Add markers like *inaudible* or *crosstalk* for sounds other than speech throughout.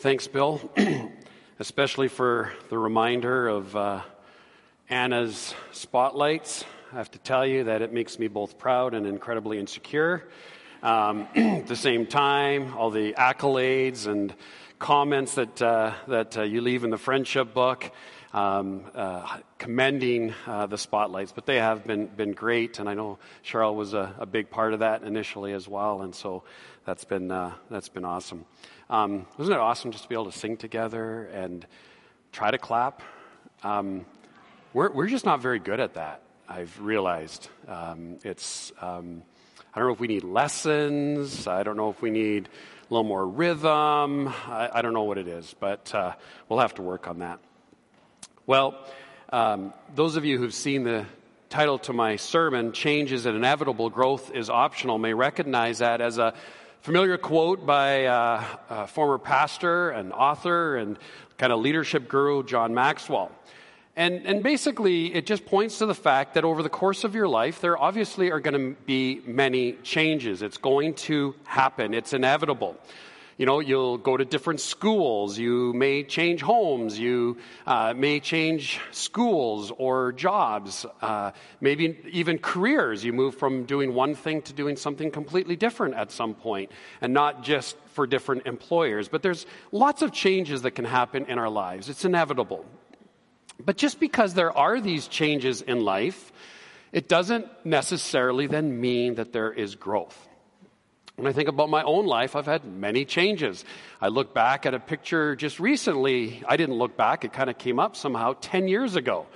Thanks, Bill, *clears throat* especially for the reminder of uh, Anna's spotlights. I have to tell you that it makes me both proud and incredibly insecure. Um, *clears throat* at the same time, all the accolades and comments that, uh, that uh, you leave in the friendship book um, uh, commending uh, the spotlights, but they have been, been great, and I know Cheryl was a, a big part of that initially as well, and so that's been, uh, that's been awesome. Um, wasn't it awesome just to be able to sing together and try to clap? Um, we're, we're just not very good at that, I've realized. Um, it's, um, I don't know if we need lessons, I don't know if we need a little more rhythm, I, I don't know what it is, but uh, we'll have to work on that. Well, um, those of you who've seen the title to my sermon, Change is Inevitable, Growth is Optional, may recognize that as a familiar quote by uh, a former pastor and author and kind of leadership guru, John Maxwell. And, and basically, it just points to the fact that over the course of your life, there obviously are going to be many changes. It's going to happen, it's inevitable. You know, you'll go to different schools. You may change homes. You uh, may change schools or jobs. Uh, maybe even careers. You move from doing one thing to doing something completely different at some point, and not just for different employers. But there's lots of changes that can happen in our lives. It's inevitable. But just because there are these changes in life, it doesn't necessarily then mean that there is growth. When I think about my own life, I've had many changes. I look back at a picture just recently. I didn't look back, it kind of came up somehow 10 years ago.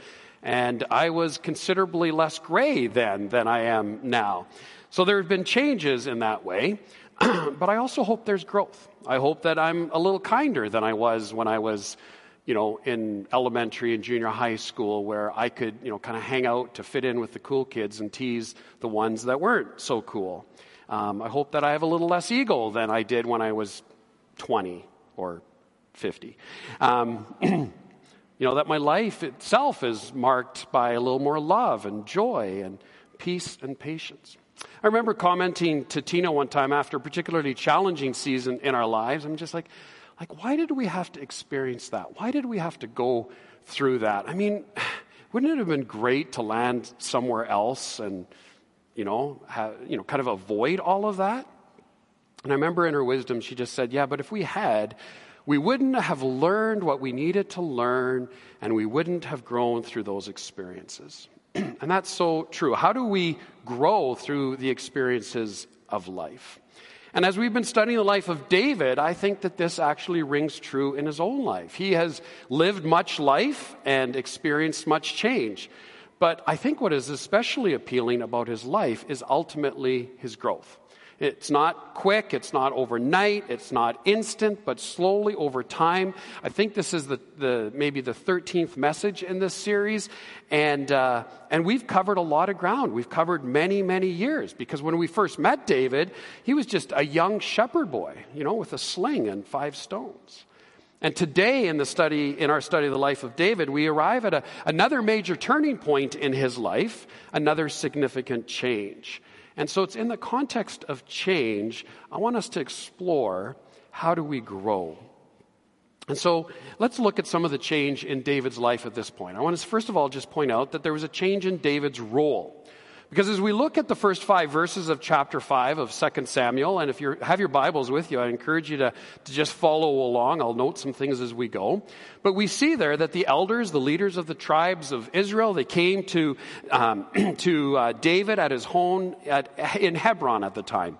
And I was considerably less gray then than I am now. So there have been changes in that way. *clears throat* but I also hope there's growth. I hope that I'm a little kinder than I was when I was, you know, in elementary and junior high school, where I could, you know, kind of hang out to fit in with the cool kids and tease the ones that weren't so cool. Um, I hope that I have a little less ego than I did when I was 20 or 50. Um, *clears throat* you know, that my life itself is marked by a little more love and joy and peace and patience. I remember commenting to Tina one time after a particularly challenging season in our lives. I'm just like, like, why did we have to experience that? Why did we have to go through that? I mean, *sighs* wouldn't it have been great to land somewhere else and you know, have, you know, kind of avoid all of that? And I remember in her wisdom, she just said, Yeah, but if we had, we wouldn't have learned what we needed to learn, and we wouldn't have grown through those experiences. *clears throat* and that's so true. How do we grow through the experiences of life? And as we've been studying the life of David, I think that this actually rings true in his own life. He has lived much life and experienced much change. But I think what is especially appealing about his life is ultimately his growth. It's not quick, it's not overnight, it's not instant, but slowly over time. I think this is the, the maybe the 13th message in this series, and, uh, and we've covered a lot of ground. We've covered many, many years because when we first met David, he was just a young shepherd boy, you know, with a sling and five stones. And today, in the study, in our study of the life of David, we arrive at a, another major turning point in his life, another significant change. And so, it's in the context of change, I want us to explore how do we grow. And so, let's look at some of the change in David's life at this point. I want to first of all just point out that there was a change in David's role. Because as we look at the first five verses of chapter 5 of 2 Samuel, and if you have your Bibles with you, I encourage you to, to just follow along. I'll note some things as we go. But we see there that the elders, the leaders of the tribes of Israel, they came to, um, *clears throat* to uh, David at his home at, in Hebron at the time.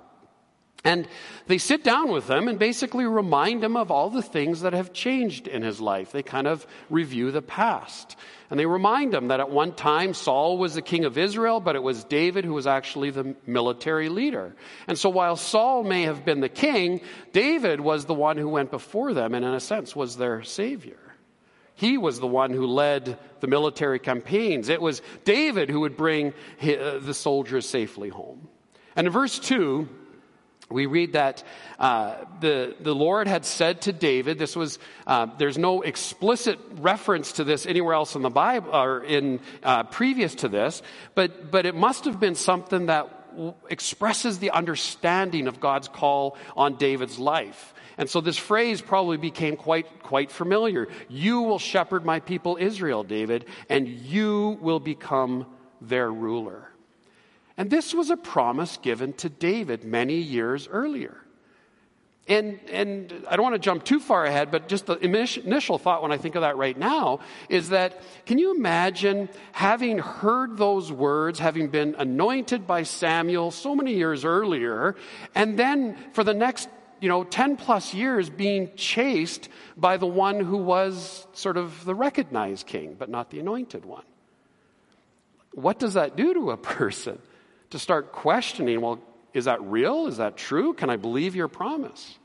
And they sit down with them and basically remind him of all the things that have changed in his life. They kind of review the past. And they remind him that at one time Saul was the king of Israel, but it was David who was actually the military leader. And so while Saul may have been the king, David was the one who went before them and, in a sense, was their savior. He was the one who led the military campaigns. It was David who would bring uh, the soldiers safely home. And in verse 2, we read that uh, the, the Lord had said to David, this was, uh, there's no explicit reference to this anywhere else in the Bible or in uh, previous to this, but, but it must have been something that expresses the understanding of God's call on David's life. And so this phrase probably became quite, quite familiar. You will shepherd my people Israel, David, and you will become their ruler. And this was a promise given to David many years earlier. And, and I don't want to jump too far ahead, but just the initial thought when I think of that right now is that can you imagine having heard those words, having been anointed by Samuel so many years earlier, and then for the next you know, 10 plus years being chased by the one who was sort of the recognized king, but not the anointed one. What does that do to a *laughs* person? To start questioning, well, is that real? Is that true? Can I believe your promise?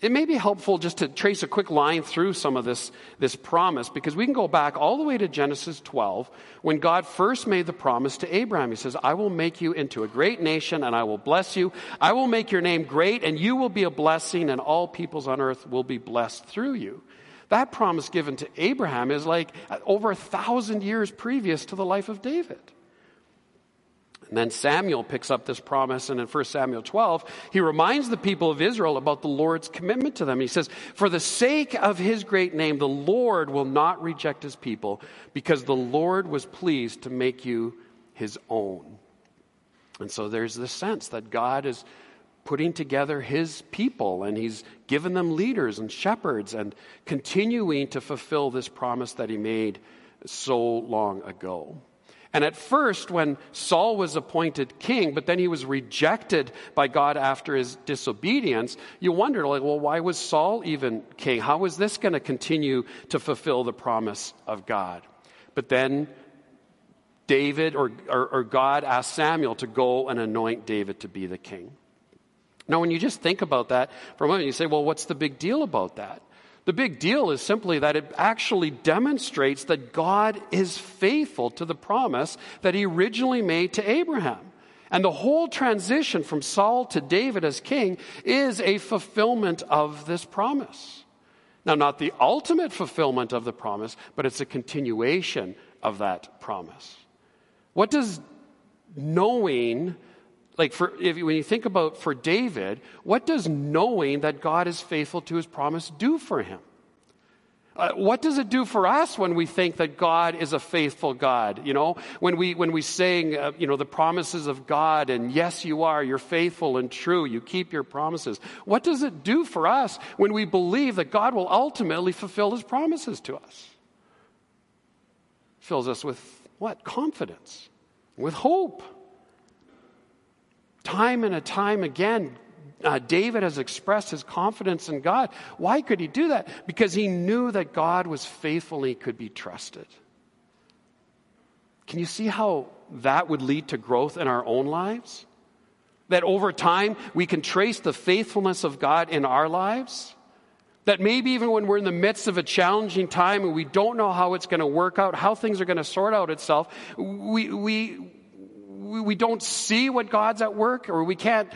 It may be helpful just to trace a quick line through some of this, this promise because we can go back all the way to Genesis 12 when God first made the promise to Abraham. He says, I will make you into a great nation and I will bless you. I will make your name great and you will be a blessing and all peoples on earth will be blessed through you. That promise given to Abraham is like over a thousand years previous to the life of David. And then Samuel picks up this promise, and in 1 Samuel 12, he reminds the people of Israel about the Lord's commitment to them. He says, For the sake of his great name, the Lord will not reject his people, because the Lord was pleased to make you his own. And so there's this sense that God is putting together his people, and he's given them leaders and shepherds, and continuing to fulfill this promise that he made so long ago. And at first, when Saul was appointed king, but then he was rejected by God after his disobedience, you wonder, like, well, why was Saul even king? How is this going to continue to fulfill the promise of God? But then David or, or, or God asked Samuel to go and anoint David to be the king. Now, when you just think about that for a moment, you say, well, what's the big deal about that? The big deal is simply that it actually demonstrates that God is faithful to the promise that he originally made to Abraham. And the whole transition from Saul to David as king is a fulfillment of this promise. Now, not the ultimate fulfillment of the promise, but it's a continuation of that promise. What does knowing like for if, when you think about for David, what does knowing that God is faithful to his promise do for him? Uh, what does it do for us when we think that God is a faithful God? You know, when we when we sing, uh, you know, the promises of God, and yes, you are, you're faithful and true, you keep your promises. What does it do for us when we believe that God will ultimately fulfill His promises to us? Fills us with what? Confidence, with hope. Time and a time again, uh, David has expressed his confidence in God. Why could he do that? Because he knew that God was faithful and he could be trusted. Can you see how that would lead to growth in our own lives? That over time we can trace the faithfulness of God in our lives? That maybe even when we're in the midst of a challenging time and we don't know how it's going to work out, how things are going to sort out itself, we, we, we, don't see what God's at work, or we can't,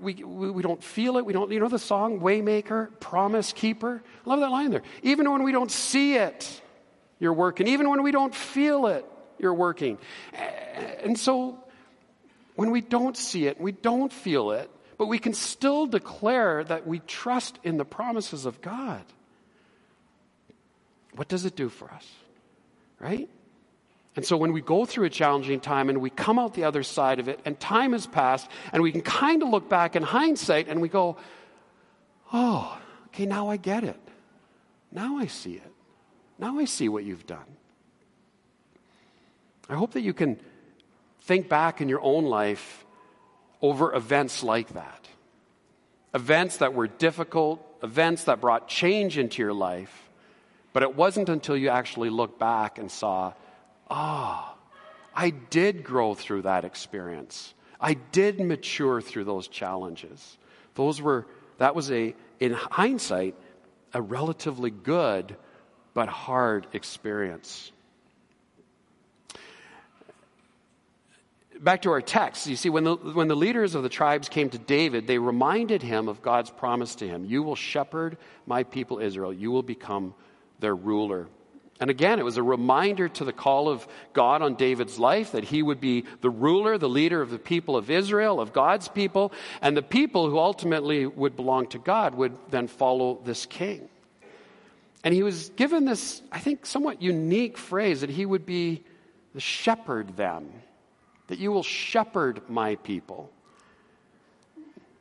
we, we don't feel it. We don't, you know the song, Waymaker, Promise Keeper? I love that line there. Even when we don't see it, you're working. Even when we don't feel it, you're working. And so when we don't see it, we don't feel it, but we can still declare that we trust in the promises of God. What does it do for us? Right? And so when we go through a challenging time and we come out the other side of it and time has passed and we can kind of look back in hindsight and we go, oh, okay, now I get it. Now I see it. Now I see what you've done. I hope that you can think back in your own life over events like that. Events that were difficult, events that brought change into your life, but it wasn't until you actually looked back and saw ah, oh, I did grow through that experience. I did mature through those challenges. Those were, that was a, in hindsight, a relatively good but hard experience. Back to our text, you see, when the, when the leaders of the tribes came to David, they reminded him of God's promise to him You will shepherd my people Israel, you will become their ruler. And again, it was a reminder to the call of God on David's life that he would be the ruler, the leader of the people of Israel, of God's people, and the people who ultimately would belong to God would then follow this king. And he was given this, I think, somewhat unique phrase that he would be the shepherd them, that you will shepherd my people.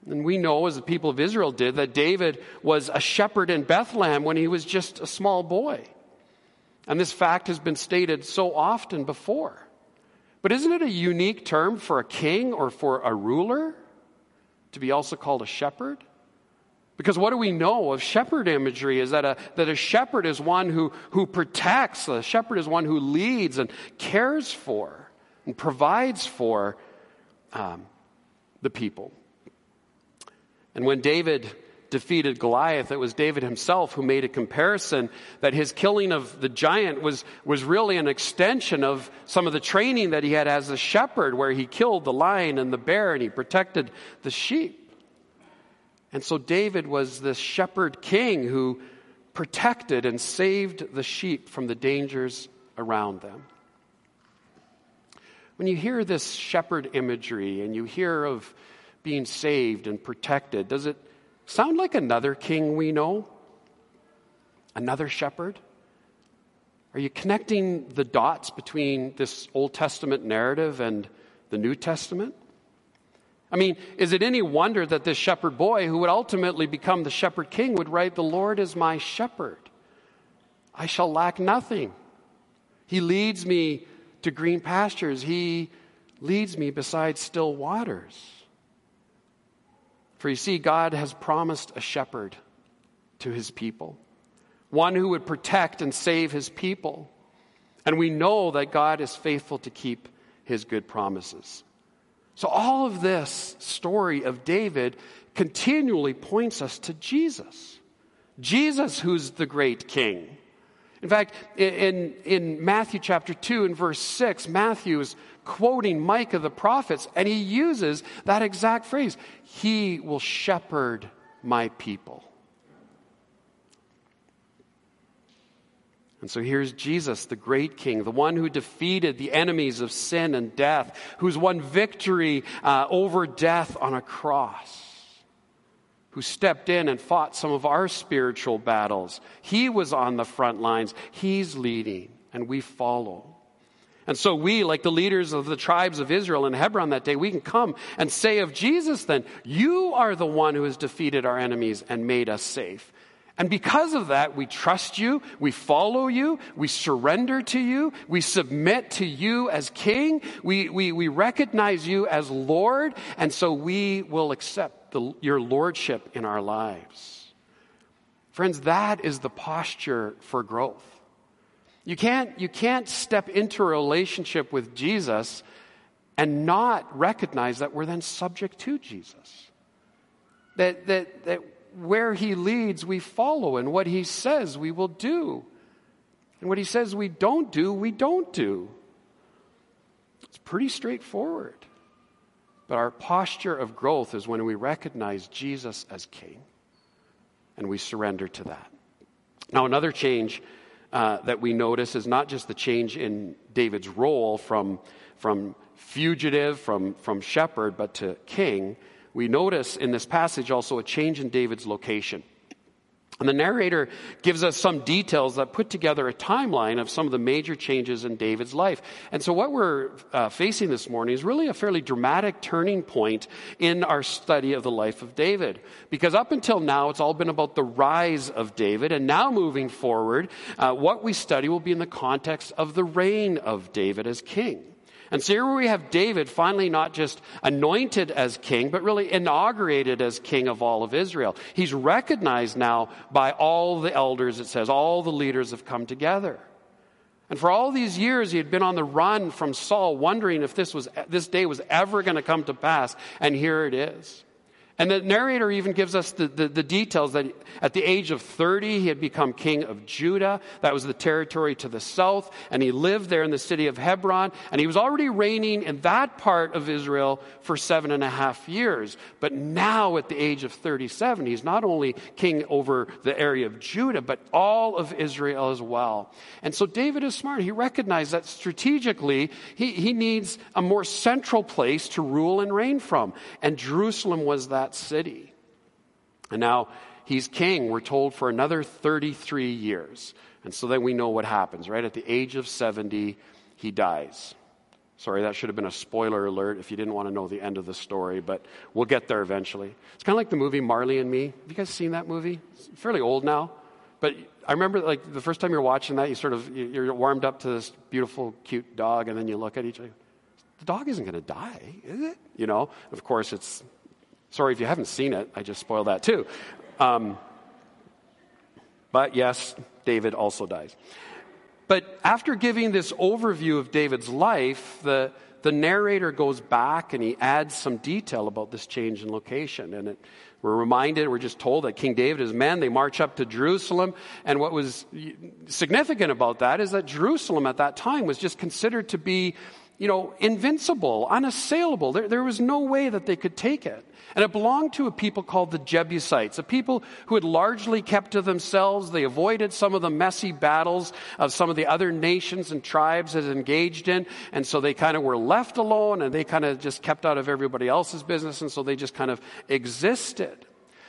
And we know, as the people of Israel did, that David was a shepherd in Bethlehem when he was just a small boy. And this fact has been stated so often before. But isn't it a unique term for a king or for a ruler to be also called a shepherd? Because what do we know of shepherd imagery is that a, that a shepherd is one who, who protects, a shepherd is one who leads and cares for and provides for um, the people. And when David defeated Goliath, it was David himself who made a comparison that his killing of the giant was, was really an extension of some of the training that he had as a shepherd, where he killed the lion and the bear and he protected the sheep. And so David was this shepherd king who protected and saved the sheep from the dangers around them. When you hear this shepherd imagery and you hear of being saved and protected, does it sound like another king we know? Another shepherd? Are you connecting the dots between this Old Testament narrative and the New Testament? I mean, is it any wonder that this shepherd boy, who would ultimately become the shepherd king, would write, The Lord is my shepherd. I shall lack nothing. He leads me to green pastures, He leads me beside still waters. For you see, God has promised a shepherd to his people, one who would protect and save his people. And we know that God is faithful to keep his good promises. So, all of this story of David continually points us to Jesus. Jesus, who's the great king. In fact, in, in Matthew chapter 2 and verse 6, Matthew is quoting Micah the prophets, and he uses that exact phrase He will shepherd my people. And so here's Jesus, the great king, the one who defeated the enemies of sin and death, who's won victory uh, over death on a cross, who stepped in and fought some of our spiritual battles. He was on the front lines, he's leading, and we follow. And so we, like the leaders of the tribes of Israel in Hebron that day, we can come and say of Jesus then, You are the one who has defeated our enemies and made us safe. And because of that, we trust you, we follow you, we surrender to you, we submit to you as King, we, we, we recognize you as Lord, and so we will accept the, your Lordship in our lives. Friends, that is the posture for growth. You can't, you can't step into a relationship with Jesus and not recognize that we're then subject to Jesus. That, that, that where he leads, we follow, and what he says, we will do. And what he says we don't do, we don't do. It's pretty straightforward. But our posture of growth is when we recognize Jesus as King and we surrender to that. Now, another change uh, that we notice is not just the change in David's role from, from fugitive, from, from shepherd, but to king. We notice in this passage also a change in David's location. And the narrator gives us some details that put together a timeline of some of the major changes in David's life. And so, what we're uh, facing this morning is really a fairly dramatic turning point in our study of the life of David. Because up until now, it's all been about the rise of David. And now, moving forward, uh, what we study will be in the context of the reign of David as king. And so here we have David finally not just anointed as king, but really inaugurated as king of all of Israel. He's recognized now by all the elders, it says, all the leaders have come together. And for all these years, he had been on the run from Saul, wondering if this, was, this day was ever going to come to pass. And here it is. And the narrator even gives us the, the, the, details that at the age of 30, he had become king of Judah. That was the territory to the south. And he lived there in the city of Hebron. And he was already reigning in that part of Israel for seven and a half years. But now, at the age of 37, he's not only king over the area of Judah, but all of Israel as well. And so David is smart. He recognized that strategically, he, he needs a more central place to rule and reign from. And Jerusalem was that that city. And now he's king, we're told, for another 33 years. And so then we know what happens, right? At the age of 70, he dies. Sorry, that should have been a spoiler alert if you didn't want to know the end of the story, but we'll get there eventually. It's kind of like the movie Marley and Me. Have you guys seen that movie? It's fairly old now, but I remember like the first time you're watching that, you sort of you're warmed up to this beautiful, cute dog, and then you look at each other. The dog isn't going to die, is it? You know. Of course, it's Sorry if you haven't seen it, I just spoiled that too. Um, but yes, David also dies. But after giving this overview of David's life, the, the narrator goes back and he adds some detail about this change in location. And it, we're reminded, we're just told that King David and his men, they march up to Jerusalem. And what was significant about that is that Jerusalem at that time was just considered to be, you know, invincible, unassailable. There, there was no way that they could take it. And it belonged to a people called the Jebusites, a people who had largely kept to themselves. They avoided some of the messy battles of some of the other nations and tribes had engaged in. And so they kind of were left alone and they kind of just kept out of everybody else's business. And so they just kind of existed.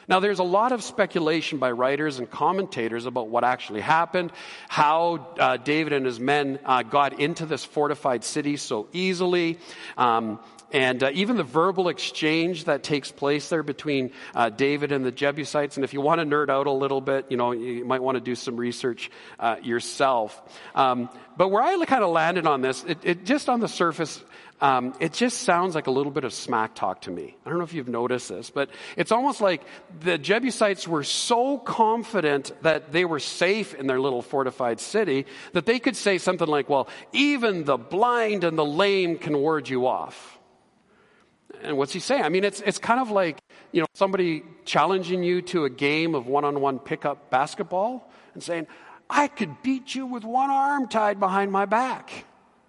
Now, there's a lot of speculation by writers and commentators about what actually happened, how uh, David and his men uh, got into this fortified city so easily. Um, and uh, even the verbal exchange that takes place there between uh, David and the Jebusites. And if you want to nerd out a little bit, you know, you might want to do some research uh, yourself. Um, but where I kind of landed on this, it, it just on the surface, um, it just sounds like a little bit of smack talk to me. I don't know if you've noticed this, but it's almost like the Jebusites were so confident that they were safe in their little fortified city that they could say something like, well, even the blind and the lame can ward you off. And what's he saying? I mean, it's, it's kind of like, you know, somebody challenging you to a game of one on one pickup basketball and saying, I could beat you with one arm tied behind my back,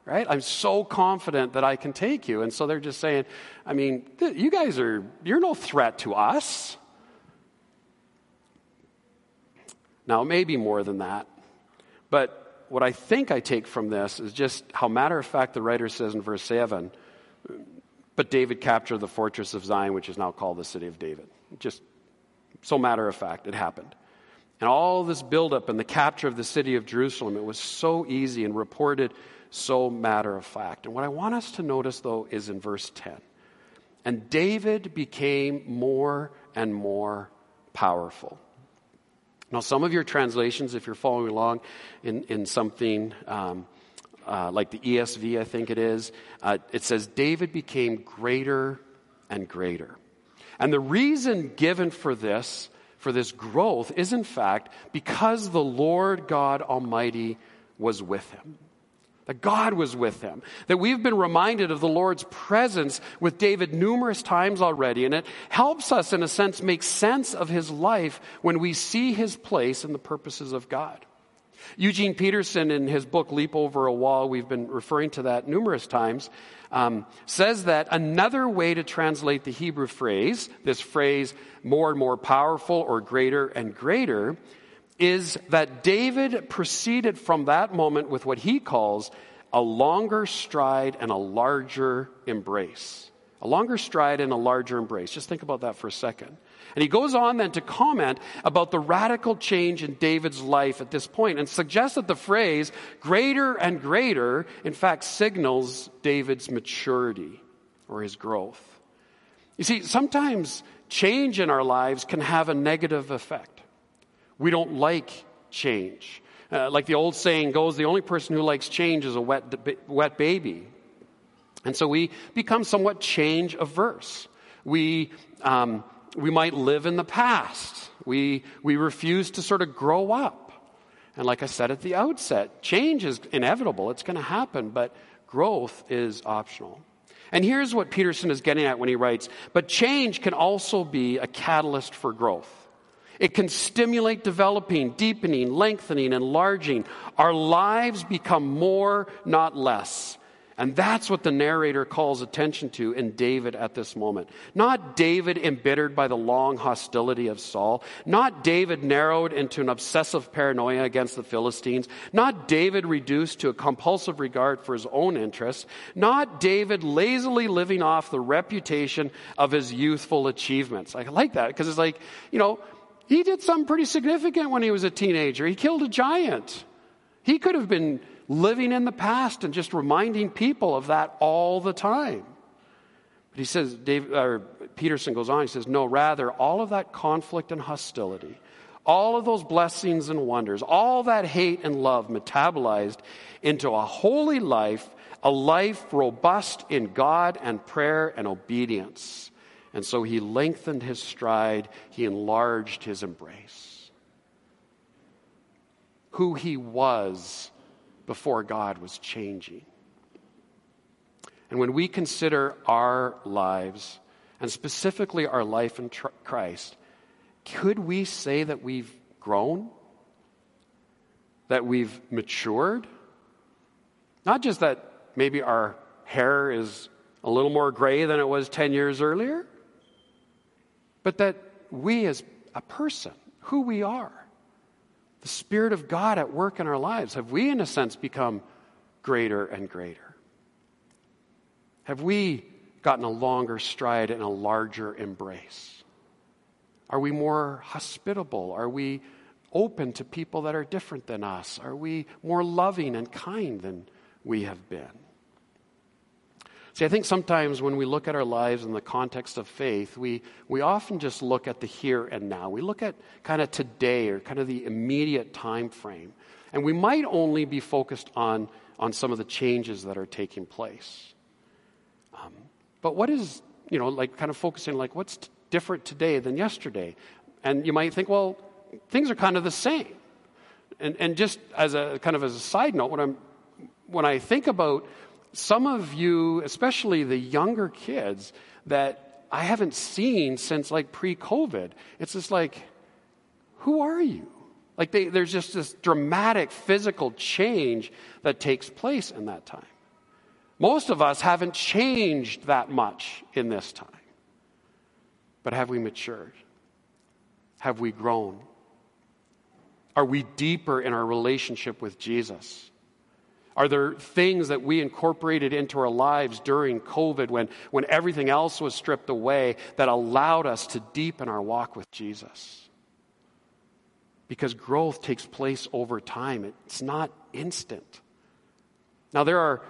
right? I'm so confident that I can take you. And so they're just saying, I mean, you guys are, you're no threat to us. Now, it may be more than that, but what I think I take from this is just how matter of fact the writer says in verse 7 but David captured the fortress of Zion, which is now called the city of David. Just so matter of fact, it happened. And all this buildup and the capture of the city of Jerusalem, it was so easy and reported so matter of fact. And what I want us to notice, though, is in verse 10. And David became more and more powerful. Now, some of your translations, if you're following along in, in something, um, uh, like the ESV, I think it is, uh, it says, David became greater and greater. And the reason given for this, for this growth, is in fact because the Lord God Almighty was with him. That God was with him. That we've been reminded of the Lord's presence with David numerous times already, and it helps us, in a sense, make sense of his life when we see his place in the purposes of God. Eugene Peterson, in his book Leap Over a Wall, we've been referring to that numerous times, um, says that another way to translate the Hebrew phrase, this phrase more and more powerful or greater and greater, is that David proceeded from that moment with what he calls a longer stride and a larger embrace. A longer stride and a larger embrace. Just think about that for a second. And he goes on then to comment about the radical change in David's life at this point and suggests that the phrase greater and greater, in fact, signals David's maturity or his growth. You see, sometimes change in our lives can have a negative effect. We don't like change. Uh, like the old saying goes, the only person who likes change is a wet, wet baby. And so we become somewhat change averse. We um, we might live in the past. We, we refuse to sort of grow up. And like I said at the outset, change is inevitable, it's going to happen, but growth is optional. And here's what Peterson is getting at when he writes But change can also be a catalyst for growth. It can stimulate developing, deepening, lengthening, enlarging. Our lives become more, not less. And that's what the narrator calls attention to in David at this moment. Not David embittered by the long hostility of Saul. Not David narrowed into an obsessive paranoia against the Philistines. Not David reduced to a compulsive regard for his own interests. Not David lazily living off the reputation of his youthful achievements. I like that because it's like, you know, he did something pretty significant when he was a teenager. He killed a giant. He could have been living in the past and just reminding people of that all the time. But he says, or Peterson goes on, he says, no, rather, all of that conflict and hostility, all of those blessings and wonders, all that hate and love metabolized into a holy life, a life robust in God and prayer and obedience. And so he lengthened his stride, he enlarged his embrace. Who he was before God was changing. And when we consider our lives, and specifically our life in tr- Christ, could we say that we've grown? That we've matured? Not just that maybe our hair is a little more gray than it was 10 years earlier, but that we as a person, who we are, the Spirit of God at work in our lives? Have we, in a sense, become greater and greater? Have we gotten a longer stride and a larger embrace? Are we more hospitable? Are we open to people that are different than us? Are we more loving and kind than we have been? See, I think sometimes when we look at our lives in the context of faith, we, we often just look at the here and now. We look at kind of today or kind of the immediate time frame. And we might only be focused on, on some of the changes that are taking place. Um, but what is, you know, like kind of focusing like what's t- different today than yesterday? And you might think, well, things are kind of the same. And, and just as a kind of as a side note, when, I'm, when I think about some of you, especially the younger kids, that I haven't seen since like pre COVID, it's just like, who are you? Like they, there's just this dramatic physical change that takes place in that time. Most of us haven't changed that much in this time. But have we matured? Have we grown? Are we deeper in our relationship with Jesus? Are there things that we incorporated into our lives during COVID when, when everything else was stripped away that allowed us to deepen our walk with Jesus? Because growth takes place over time, it's not instant. Now, there are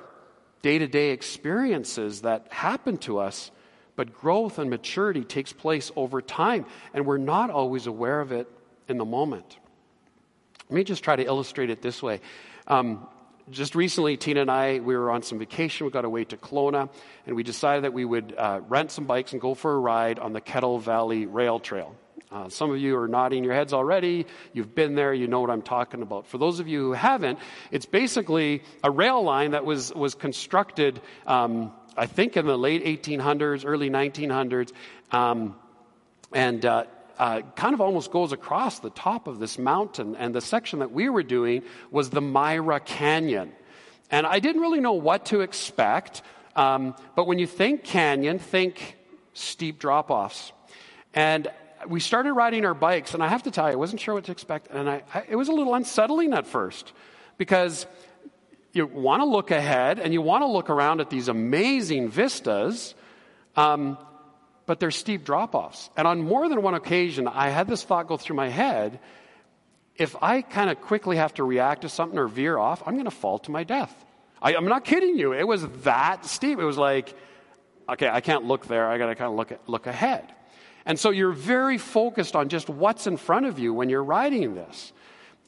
day to day experiences that happen to us, but growth and maturity takes place over time, and we're not always aware of it in the moment. Let me just try to illustrate it this way. Um, just recently, Tina and I, we were on some vacation. We got away to Kelowna, and we decided that we would uh, rent some bikes and go for a ride on the Kettle Valley Rail Trail. Uh, some of you are nodding your heads already. You've been there. You know what I'm talking about. For those of you who haven't, it's basically a rail line that was, was constructed, um, I think, in the late 1800s, early 1900s. Um, and uh, uh, kind of almost goes across the top of this mountain. And the section that we were doing was the Myra Canyon. And I didn't really know what to expect. Um, but when you think canyon, think steep drop offs. And we started riding our bikes, and I have to tell you, I wasn't sure what to expect. And I, I, it was a little unsettling at first because you want to look ahead and you want to look around at these amazing vistas. Um, but they're steep drop offs. And on more than one occasion, I had this thought go through my head if I kind of quickly have to react to something or veer off, I'm going to fall to my death. I, am not kidding you. It was that steep. It was like, okay, I can't look there. I got to kind of look, look ahead. And so you're very focused on just what's in front of you when you're riding this.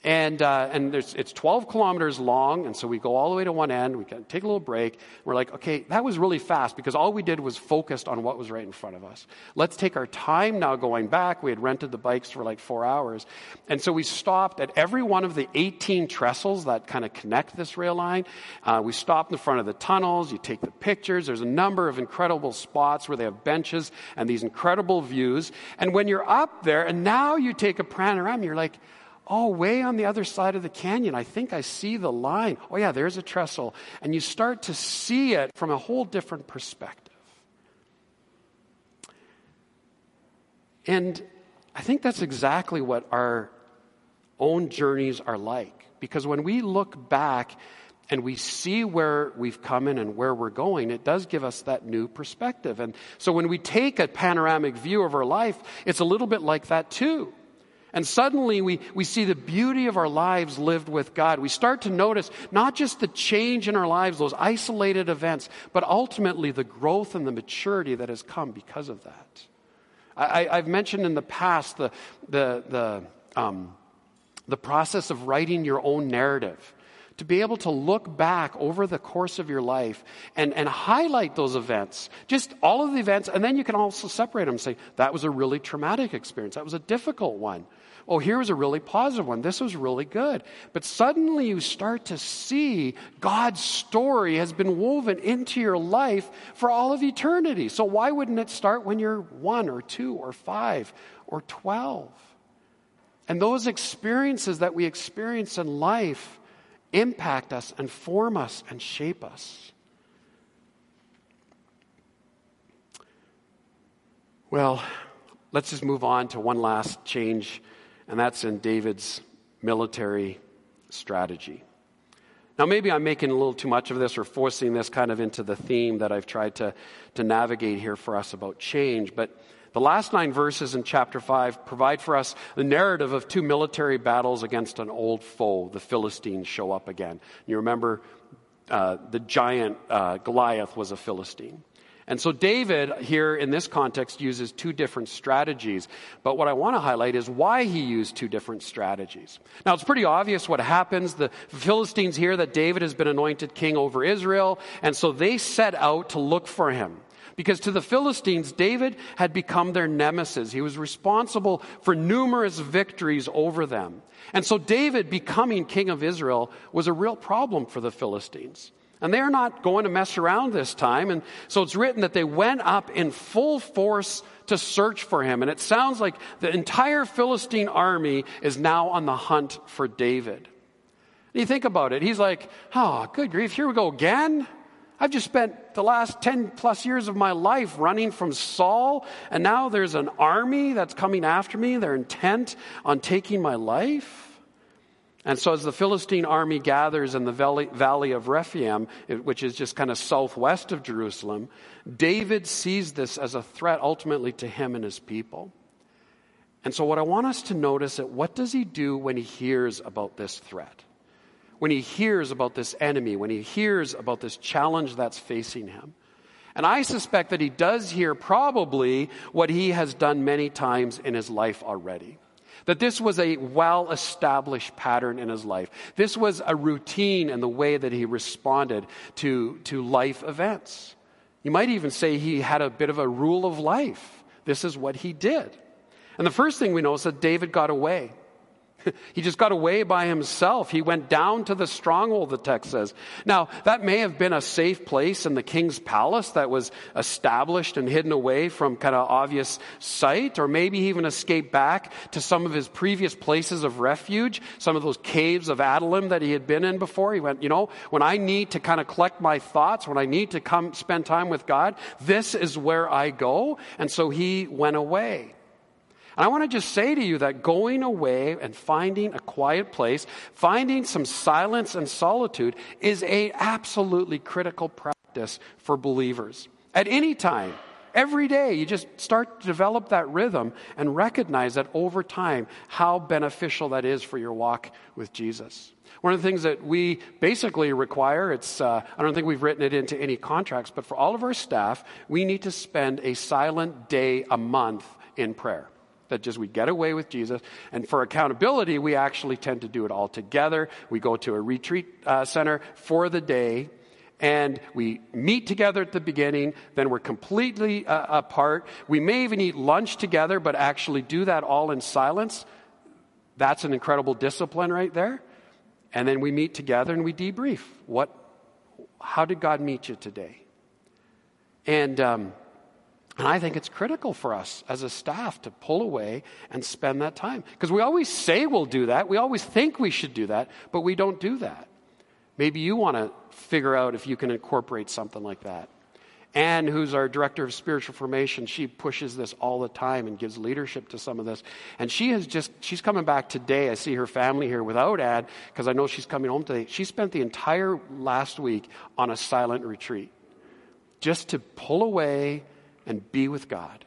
And, uh, and it's 12 kilometers long, and so we go all the way to one end. We can take a little break. We're like, okay, that was really fast because all we did was focused on what was right in front of us. Let's take our time now going back. We had rented the bikes for like four hours. And so we stopped at every one of the 18 trestles that kind of connect this rail line. Uh, we stopped in front of the tunnels. You take the pictures. There's a number of incredible spots where they have benches and these incredible views. And when you're up there, and now you take a panorama, you're like, Oh, way on the other side of the canyon, I think I see the line. Oh, yeah, there's a trestle. And you start to see it from a whole different perspective. And I think that's exactly what our own journeys are like. Because when we look back and we see where we've come in and where we're going, it does give us that new perspective. And so when we take a panoramic view of our life, it's a little bit like that too. And suddenly we, we see the beauty of our lives lived with God. We start to notice not just the change in our lives, those isolated events, but ultimately the growth and the maturity that has come because of that. I, have mentioned in the past the, the, the, um, the process of writing your own narrative. To be able to look back over the course of your life and, and highlight those events, just all of the events, and then you can also separate them and say, that was a really traumatic experience, that was a difficult one oh, here was a really positive one. This was really good. But suddenly you start to see God's story has been woven into your life for all of eternity. So why wouldn't it start when you're one or two or five or 12? And those experiences that we experience in life impact us and form us and shape us. Well, let's just move on to one last change and that's in David's military strategy. Now, maybe I'm making a little too much of this or forcing this kind of into the theme that I've tried to, to navigate here for us about change, but the last nine verses in chapter 5 provide for us the narrative of two military battles against an old foe. The Philistines show up again. You remember uh, the giant uh, Goliath was a Philistine. And so David here in this context uses two different strategies. But what I want to highlight is why he used two different strategies. Now it's pretty obvious what happens. The Philistines hear that David has been anointed king over Israel, and so they set out to look for him. Because to the Philistines, David had become their nemesis. He was responsible for numerous victories over them. And so David becoming king of Israel was a real problem for the Philistines. And they're not going to mess around this time. And so it's written that they went up in full force to search for him. And it sounds like the entire Philistine army is now on the hunt for David. And you think about it, he's like, oh, good grief, here we go again. I've just spent the last 10 plus years of my life running from Saul, and now there's an army that's coming after me. They're intent on taking my life. And so, as the Philistine army gathers in the valley of Rephaim, which is just kind of southwest of Jerusalem, David sees this as a threat ultimately to him and his people. And so, what I want us to notice is what does he do when he hears about this threat? When he hears about this enemy, when he hears about this challenge that's facing him. And I suspect that he does hear probably what he has done many times in his life already. That this was a well established pattern in his life. This was a routine in the way that he responded to, to life events. You might even say he had a bit of a rule of life. This is what he did. And the first thing we know is that David got away. *laughs* he just got away by himself. He went down to the stronghold, the text says. Now, that may have been a safe place in the king's palace that was established and hidden away from kind of obvious sight, or maybe even escaped back to some of his previous places of refuge, some of those caves of Adullam that he had been in before. He went, you know, when I need to kind of collect my thoughts, when I need to come spend time with God, this is where I go. And so he went away. And I want to just say to you that going away and finding a quiet place, finding some silence and solitude is a absolutely critical practice for believers. At any time, every day, you just start to develop that rhythm and recognize that over time how beneficial that is for your walk with Jesus. One of the things that we basically require, it's, uh, I don't think we've written it into any contracts, but for all of our staff, we need to spend a silent day a month in prayer. That just we get away with Jesus. And for accountability, we actually tend to do it all together. We go to a retreat uh, center for the day and we meet together at the beginning, then we're completely uh, apart. We may even eat lunch together, but actually do that all in silence. That's an incredible discipline right there. And then we meet together and we debrief. What, how did God meet you today? And, um, and I think it's critical for us as a staff to pull away and spend that time. Because we always say we'll do that. We always think we should do that, but we don't do that. Maybe you want to figure out if you can incorporate something like that. Anne, who's our director of spiritual formation, she pushes this all the time and gives leadership to some of this. And she has just, she's coming back today. I see her family here without Anne because I know she's coming home today. She spent the entire last week on a silent retreat just to pull away and be with God.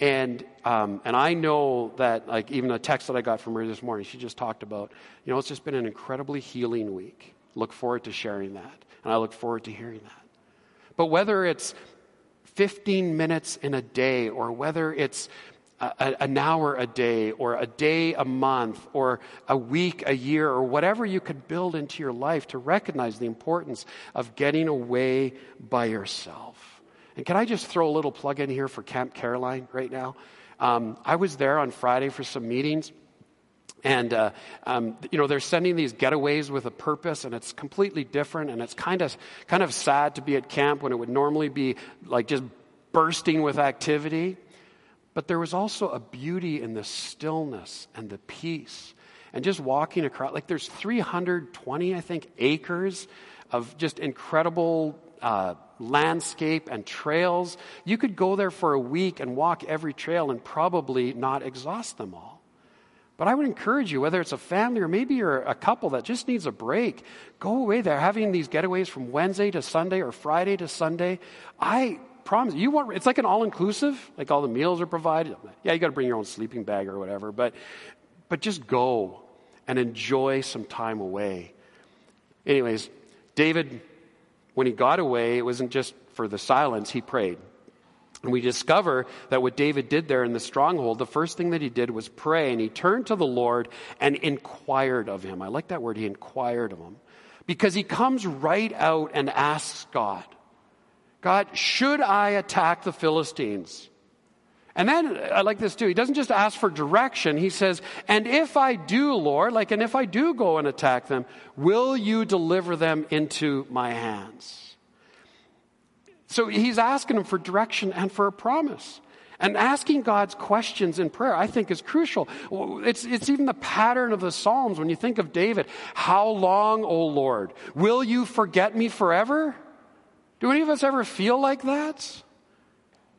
And, um, and I know that, like, even a text that I got from her this morning, she just talked about, you know, it's just been an incredibly healing week. Look forward to sharing that. And I look forward to hearing that. But whether it's 15 minutes in a day, or whether it's a, an hour a day, or a day a month, or a week a year, or whatever you could build into your life to recognize the importance of getting away by yourself. And can I just throw a little plug in here for Camp Caroline right now? Um, I was there on Friday for some meetings. And, uh, um, you know, they're sending these getaways with a purpose, and it's completely different. And it's kind of, kind of sad to be at camp when it would normally be like just bursting with activity. But there was also a beauty in the stillness and the peace. And just walking across, like there's 320, I think, acres of just incredible uh, landscape and trails. You could go there for a week and walk every trail and probably not exhaust them all. But I would encourage you, whether it's a family or maybe you're a couple that just needs a break, go away there. Having these getaways from Wednesday to Sunday or Friday to Sunday, I promise you want it's like an all-inclusive like all the meals are provided yeah you got to bring your own sleeping bag or whatever but but just go and enjoy some time away anyways david when he got away it wasn't just for the silence he prayed and we discover that what David did there in the stronghold, the first thing that he did was pray, and he turned to the Lord and inquired of him. I like that word, he inquired of him. Because he comes right out and asks God, God, should I attack the Philistines? And then I like this too. He doesn't just ask for direction. He says, And if I do, Lord, like, and if I do go and attack them, will you deliver them into my hands? So he's asking him for direction and for a promise. And asking God's questions in prayer, I think, is crucial. It's, it's even the pattern of the Psalms when you think of David. How long, O Lord? Will you forget me forever? Do any of us ever feel like that?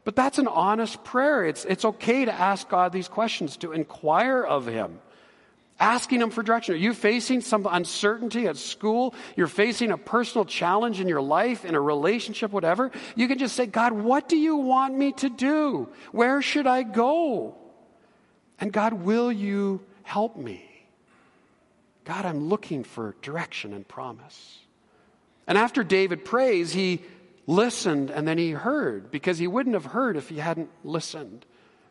But that's an honest prayer. It's, it's okay to ask God these questions, to inquire of Him asking Him for direction. Are you facing some uncertainty at school? You're facing a personal challenge in your life, in a relationship, whatever? You can just say, God, what do you want me to do? Where should I go? And God, will you help me? God, I'm looking for direction and promise. And after David prays, he listened and then he heard because he wouldn't have heard if he hadn't listened.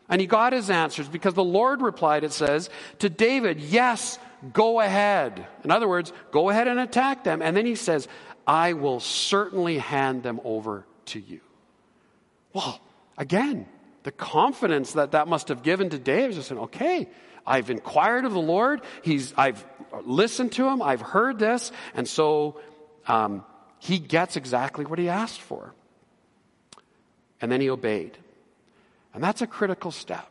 And he got his answers because the Lord replied, it says, to David, Yes, go ahead. In other words, go ahead and attack them. And then he says, I will certainly hand them over to you. Well, again, the confidence that that must have given to David is saying, okay, I've inquired of the Lord. He's, I've listened to him. I've heard this. And so um, he gets exactly what he asked for. And then he obeyed. And that's a critical step.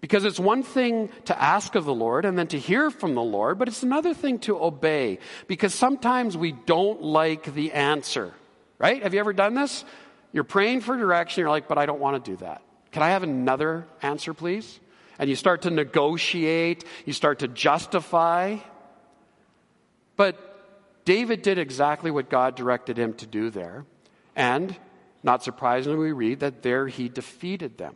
Because it's one thing to ask of the Lord and then to hear from the Lord, but it's another thing to obey. Because sometimes we don't like the answer, right? Have you ever done this? You're praying for direction, you're like, but I don't want to do that. Can I have another answer, please? And you start to negotiate, you start to justify. But David did exactly what God directed him to do there. And not surprisingly, we read that there he defeated them.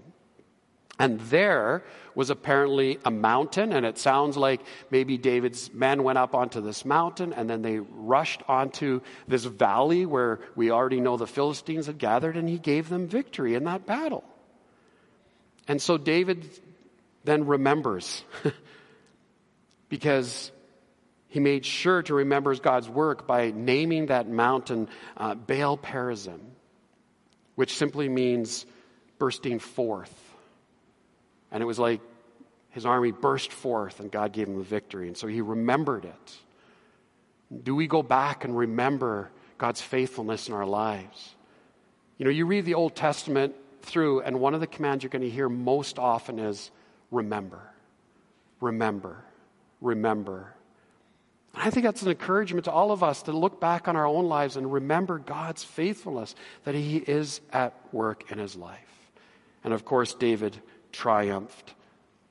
And there was apparently a mountain, and it sounds like maybe David's men went up onto this mountain and then they rushed onto this valley where we already know the Philistines had gathered, and he gave them victory in that battle. And so David then remembers. *laughs* because he made sure to remember God's work by naming that mountain uh, Baal Perazim, which simply means bursting forth. And it was like his army burst forth and God gave him the victory. And so he remembered it. Do we go back and remember God's faithfulness in our lives? You know, you read the Old Testament through, and one of the commands you're going to hear most often is remember, remember, remember. And I think that's an encouragement to all of us to look back on our own lives and remember God's faithfulness, that He is at work in His life. And of course, David triumphed,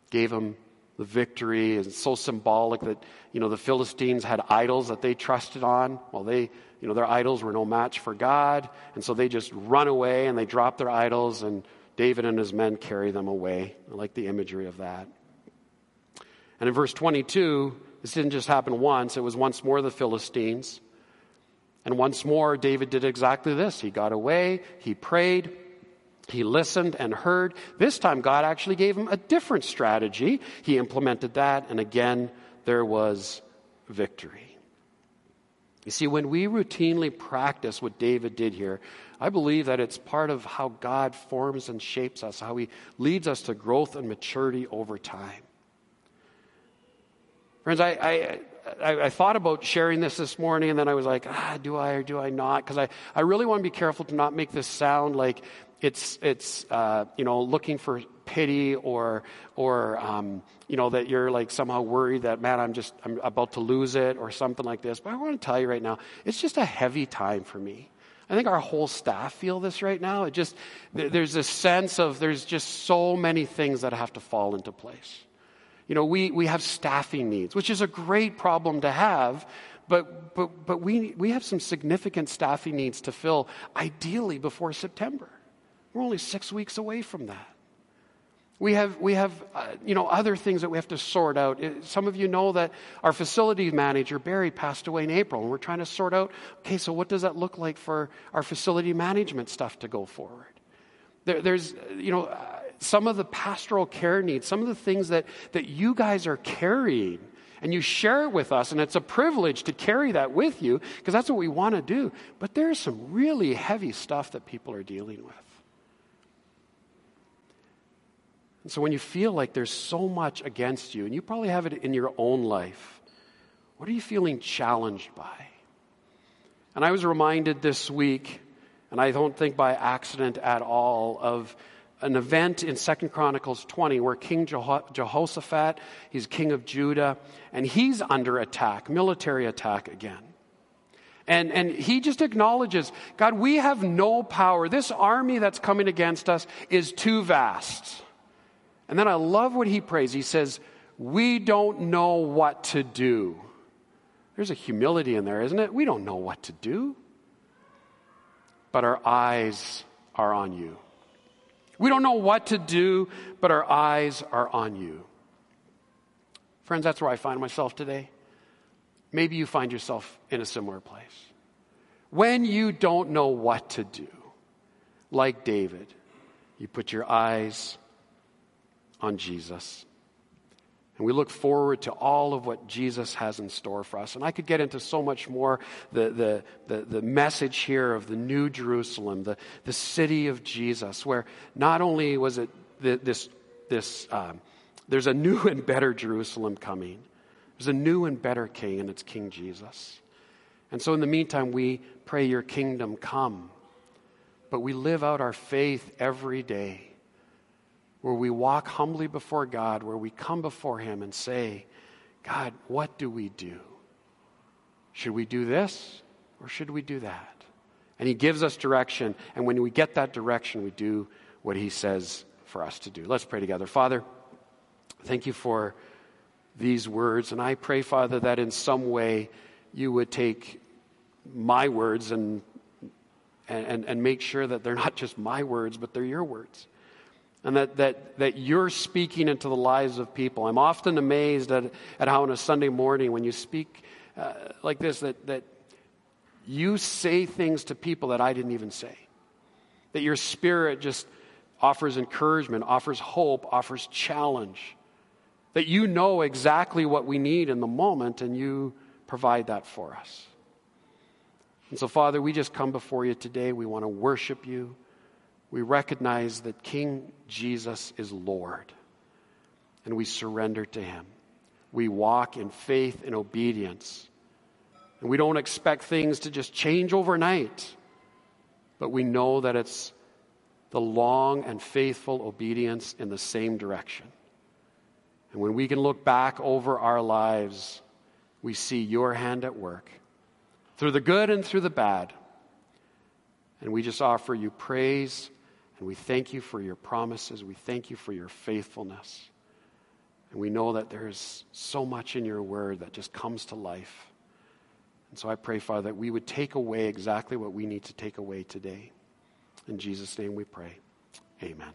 gave him the victory. It's so symbolic that, you know, the Philistines had idols that they trusted on. Well, they, you know, their idols were no match for God. And so they just run away and they drop their idols, and David and his men carry them away. I like the imagery of that. And in verse 22, this didn't just happen once, it was once more the Philistines. And once more, David did exactly this. He got away, he prayed, he listened and heard. This time, God actually gave him a different strategy. He implemented that, and again, there was victory. You see, when we routinely practice what David did here, I believe that it's part of how God forms and shapes us, how He leads us to growth and maturity over time. Friends, I, I, I, I, thought about sharing this this morning, and then I was like, ah, do I or do I not? Because I, I really want to be careful to not make this sound like it's, it's uh, you know, looking for pity or, or um, you know, that you're like somehow worried that, man, I'm just, I'm about to lose it or something like this. But I want to tell you right now, it's just a heavy time for me. I think our whole staff feel this right now. It just, there's a sense of there's just so many things that have to fall into place. You know, we, we have staffing needs, which is a great problem to have, but, but, but we, we have some significant staffing needs to fill, ideally before September. We're only six weeks away from that. We have, we have uh, you know, other things that we have to sort out. Some of you know that our facility manager, Barry, passed away in April, and we're trying to sort out okay, so what does that look like for our facility management stuff to go forward? There, there's, you know, uh, some of the pastoral care needs, some of the things that, that you guys are carrying, and you share it with us, and it's a privilege to carry that with you because that's what we want to do. But there's some really heavy stuff that people are dealing with. And so when you feel like there's so much against you, and you probably have it in your own life, what are you feeling challenged by? And I was reminded this week, and I don't think by accident at all, of an event in Second Chronicles 20 where King Jehoshaphat, he's king of Judah, and he's under attack, military attack again. And, and he just acknowledges, God, we have no power. This army that's coming against us is too vast. And then I love what he prays. He says, We don't know what to do. There's a humility in there, isn't it? We don't know what to do. But our eyes are on you. We don't know what to do, but our eyes are on you. Friends, that's where I find myself today. Maybe you find yourself in a similar place. When you don't know what to do, like David, you put your eyes on Jesus. And we look forward to all of what Jesus has in store for us. And I could get into so much more the, the, the, the, message here of the New Jerusalem, the, the city of Jesus, where not only was it this, this um, there's a new and better Jerusalem coming, there's a new and better king, and it's King Jesus. And so in the meantime, we pray your kingdom come. But we live out our faith every day where we walk humbly before God, where we come before Him and say, God, what do we do? Should we do this or should we do that? And He gives us direction. And when we get that direction, we do what He says for us to do. Let's pray together. Father, thank you for these words. And I pray, Father, that in some way you would take my words and, and, and make sure that they're not just my words, but they're your words and that, that, that you're speaking into the lives of people. I'm often amazed at, at how on a Sunday morning when you speak uh, like this, that, that you say things to people that I didn't even say. That your spirit just offers encouragement, offers hope, offers challenge. that you know exactly what we need in the moment and you provide that for us. And so, Father, we just come before you today. We want to worship you. We recognize that King Jesus is Lord, and we surrender to him. We walk in faith and obedience. And we don't expect things to just change overnight, but we know that it's the long and faithful obedience in the same direction. And when we can look back over our lives, we see your hand at work through the good and through the bad. And we just offer you praise and we thank you for your promises. We thank you for your faithfulness. And we know that there's so much in your word that just comes to life. And so I pray, Father, that we would take away exactly what we need to take away today. In Jesus' name we pray. Amen.